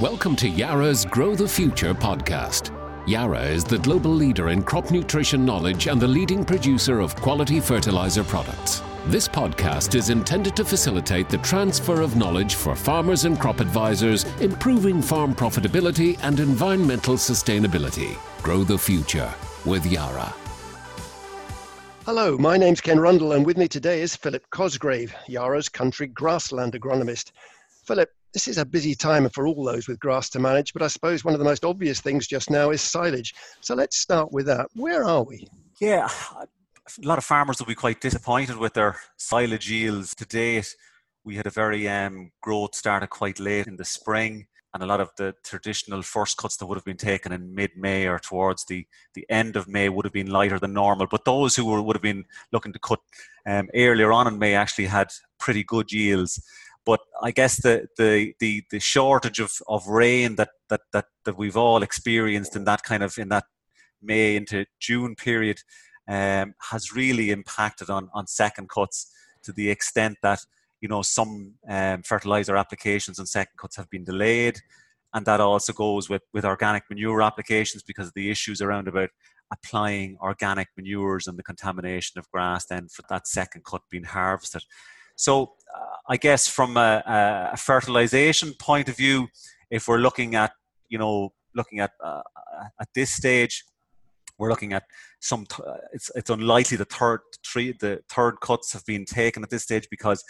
Welcome to Yara's Grow the Future podcast. Yara is the global leader in crop nutrition knowledge and the leading producer of quality fertilizer products. This podcast is intended to facilitate the transfer of knowledge for farmers and crop advisors, improving farm profitability and environmental sustainability. Grow the future with Yara. Hello, my name's Ken Rundle, and with me today is Philip Cosgrave, Yara's country grassland agronomist. Philip, this is a busy time for all those with grass to manage, but I suppose one of the most obvious things just now is silage. So let's start with that. Where are we? Yeah, a lot of farmers will be quite disappointed with their silage yields to date. We had a very um, growth started quite late in the spring, and a lot of the traditional first cuts that would have been taken in mid-May or towards the, the end of May would have been lighter than normal. But those who were, would have been looking to cut um, earlier on in May actually had pretty good yields. But I guess the the the, the shortage of, of rain that, that that that we've all experienced in that kind of in that May into June period um, has really impacted on on second cuts to the extent that you know some um, fertilizer applications and second cuts have been delayed. And that also goes with with organic manure applications because of the issues around about applying organic manures and the contamination of grass then for that second cut being harvested. So uh, I guess from a, a, fertilization point of view, if we're looking at you know looking at uh, at this stage, we're looking at some. T- uh, it's it's unlikely the third three the third cuts have been taken at this stage because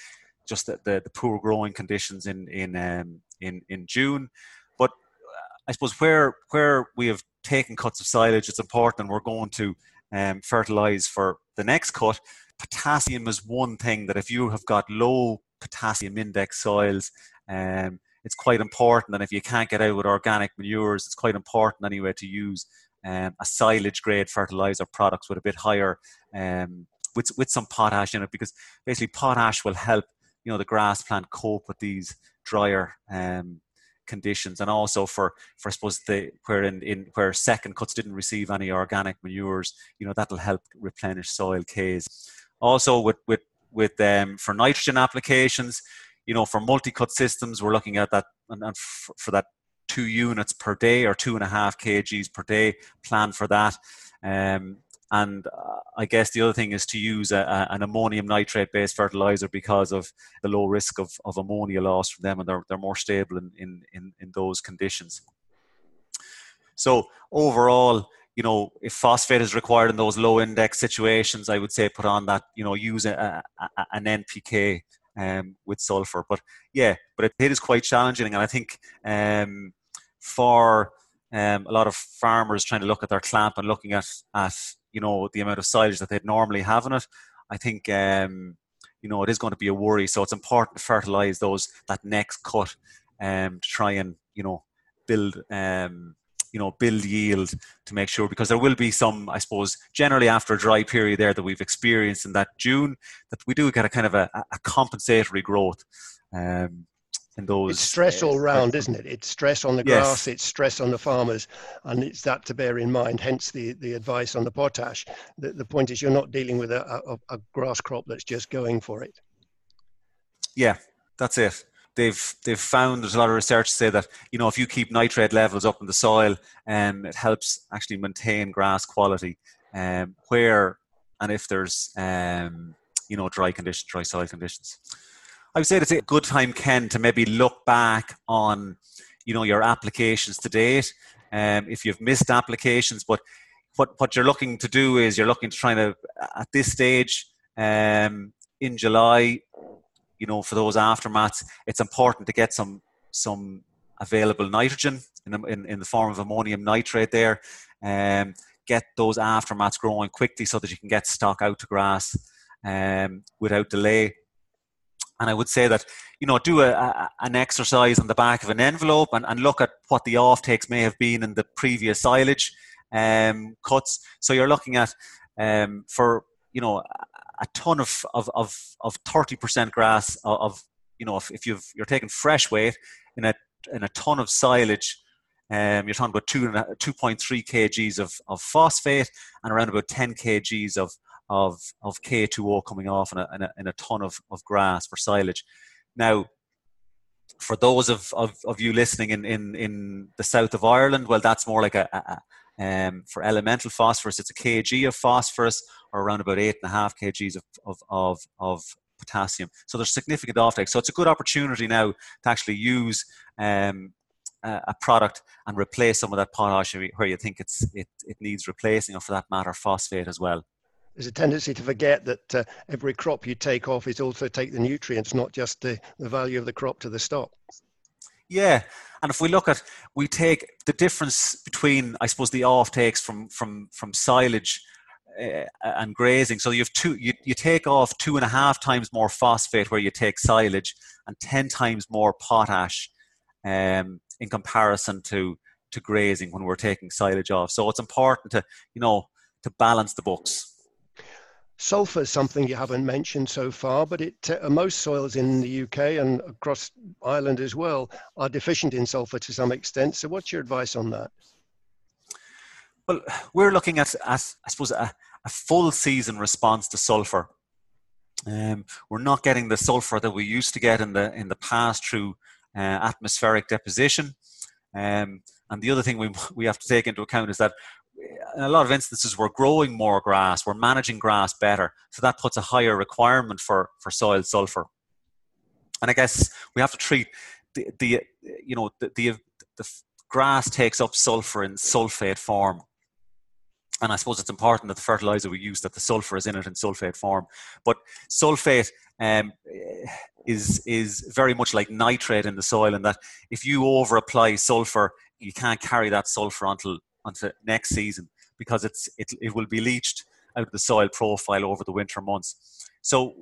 just the, the, the poor growing conditions in in um, in in June. But uh, I suppose where where we have taken cuts of silage, it's important, we're going to um, fertilize for the next cut potassium is one thing that if you have got low potassium index soils, um, it's quite important. And if you can't get out with organic manures, it's quite important anyway to use um, a silage grade fertilizer products with a bit higher, um, with, with some potash in it, because basically potash will help you know the grass plant cope with these drier um, conditions and also for for I suppose the where in, in where second cuts didn't receive any organic manures you know that'll help replenish soil Ks also with with with um, for nitrogen applications, you know, for multi-cut systems, we're looking at that and, and for, for that two units per day or two and a half kgs per day. Plan for that. Um, and uh, I guess the other thing is to use a, a, an ammonium nitrate based fertilizer because of the low risk of, of ammonia loss from them and they're, they're more stable in, in, in, in those conditions. So overall, you know, if phosphate is required in those low index situations, I would say put on that, you know, use a, a, an NPK um, with sulfur. But yeah, but it, it is quite challenging. And I think um, for um, a lot of farmers trying to look at their clamp and looking at, at, you know, the amount of silage that they'd normally have in it, I think, um, you know, it is going to be a worry. So it's important to fertilize those, that next cut um, to try and, you know, build um, you know build yield to make sure because there will be some i suppose generally after a dry period there that we've experienced in that june that we do get a kind of a, a compensatory growth um, in those it's stress all round isn't it? It's stress on the grass yes. it's stress on the farmers and it's that to bear in mind hence the the advice on the potash. The, the point is you're not dealing with a, a, a grass crop that's just going for it. Yeah that's it they've they've found there's a lot of research to say that you know if you keep nitrate levels up in the soil, um, it helps actually maintain grass quality. Um, where and if there's um, you know dry conditions, dry soil conditions, I would say it's a good time, Ken, to maybe look back on you know your applications to date. Um, if you've missed applications, but what what you're looking to do is you're looking to try to at this stage um, in July you know, for those aftermaths, it's important to get some some available nitrogen in, in, in the form of ammonium nitrate there. Um, get those aftermaths growing quickly so that you can get stock out to grass um, without delay. And I would say that, you know, do a, a, an exercise on the back of an envelope and, and look at what the offtakes may have been in the previous silage um, cuts. So you're looking at, um, for, you know, a ton of of of, of 30% grass of you know if, if you've you're taking fresh weight in a in a ton of silage um, you're talking about two, 2.3 kgs of, of phosphate and around about 10 kgs of, of, of K2O coming off in a, in a, in a ton of, of grass for silage. Now, for those of, of, of you listening in, in, in the south of Ireland, well, that's more like a, a um, for elemental phosphorus, it's a kg of phosphorus or around about eight and a half kgs of, of, of, of potassium. So there's significant offtake. So it's a good opportunity now to actually use um, a product and replace some of that potash where you think it's it, it needs replacing, or for that matter, phosphate as well there's a tendency to forget that uh, every crop you take off is also take the nutrients, not just the, the value of the crop to the stock. Yeah, and if we look at, we take the difference between, I suppose, the off takes from from from silage uh, and grazing. So you have two, you, you take off two and a half times more phosphate where you take silage, and ten times more potash um, in comparison to to grazing when we're taking silage off. So it's important to you know to balance the books. Sulfur is something you haven't mentioned so far, but it, uh, most soils in the UK and across Ireland as well are deficient in sulfur to some extent. So, what's your advice on that? Well, we're looking at, at I suppose, a, a, full season response to sulfur. Um, we're not getting the sulfur that we used to get in the in the past through uh, atmospheric deposition. Um, and the other thing we, we have to take into account is that in a lot of instances we're growing more grass we're managing grass better so that puts a higher requirement for for soil sulfur and i guess we have to treat the, the you know the, the, the grass takes up sulfur in sulfate form and I suppose it's important that the fertilizer we use that the sulfur is in it in sulfate form. But sulfate um, is is very much like nitrate in the soil, in that if you over apply sulfur, you can't carry that sulfur until until next season because it's it, it will be leached out of the soil profile over the winter months. So,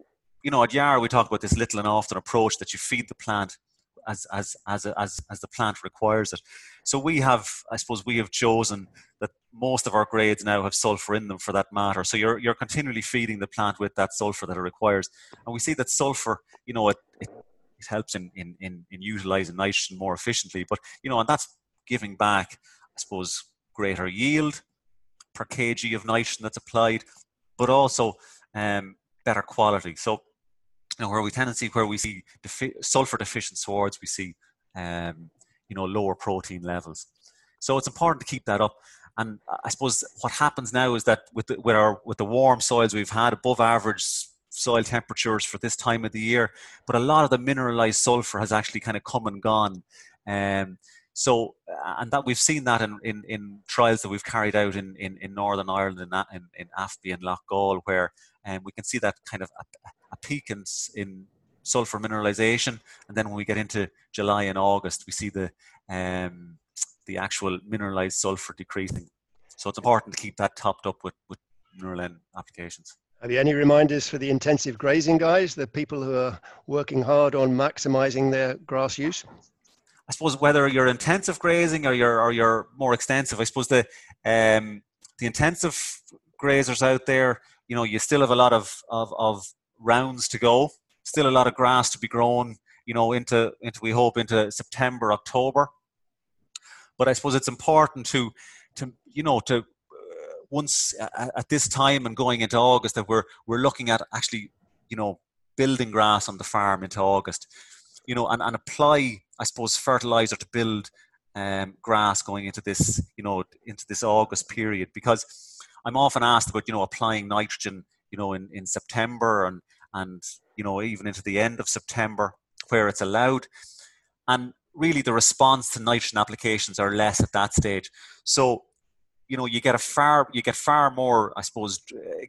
you know, at Yara we talk about this little and often approach that you feed the plant as as as as as the plant requires it. So we have, I suppose, we have chosen that most of our grades now have sulfur in them for that matter. So you're you're continually feeding the plant with that sulfur that it requires, and we see that sulfur, you know, it, it, it helps in, in in in utilizing nitrogen more efficiently. But you know, and that's giving back, I suppose, greater yield per kg of nitrogen that's applied, but also um, better quality. So, you know, where we tend to see where we see defi- sulfur deficient swards, we see um, you know lower protein levels. So it's important to keep that up. And I suppose what happens now is that with the, with our with the warm soils we've had above average soil temperatures for this time of the year, but a lot of the mineralized sulfur has actually kind of come and gone. Um, so, and that we've seen that in, in, in trials that we've carried out in, in, in Northern Ireland, in, in, in AFBI and Loughgall, where um, we can see that kind of a, a peak in, in sulfur mineralization. And then when we get into July and August, we see the, um, the actual mineralized sulfur decreasing. So it's important to keep that topped up with, with mineral applications. Have you any reminders for the intensive grazing guys, the people who are working hard on maximizing their grass use? I suppose whether you're intensive grazing or you're or you're more extensive, I suppose the um, the intensive grazers out there, you know, you still have a lot of, of, of rounds to go, still a lot of grass to be grown, you know, into into we hope into September, October. But I suppose it's important to to you know to uh, once at this time and going into August that we're we're looking at actually you know building grass on the farm into August you know, and, and apply, I suppose, fertilizer to build um, grass going into this, you know, into this August period. Because I'm often asked about, you know, applying nitrogen, you know, in, in September and, and, you know, even into the end of September where it's allowed. And really the response to nitrogen applications are less at that stage. So you know you get a far you get far more i suppose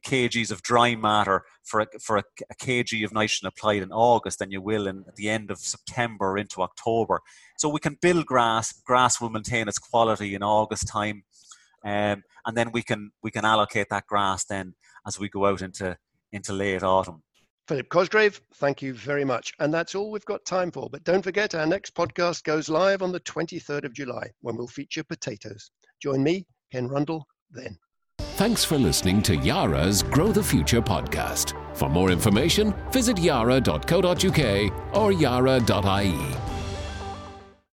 kgs of dry matter for a, for a, a kg of nitrogen applied in august than you will in at the end of september into october so we can build grass grass will maintain its quality in august time um, and then we can we can allocate that grass then as we go out into into late autumn Philip Cosgrave, thank you very much. And that's all we've got time for. But don't forget, our next podcast goes live on the 23rd of July when we'll feature potatoes. Join me, Ken Rundle then. Thanks for listening to Yara's Grow the Future podcast. For more information, visit yara.co.uk or yara.ie.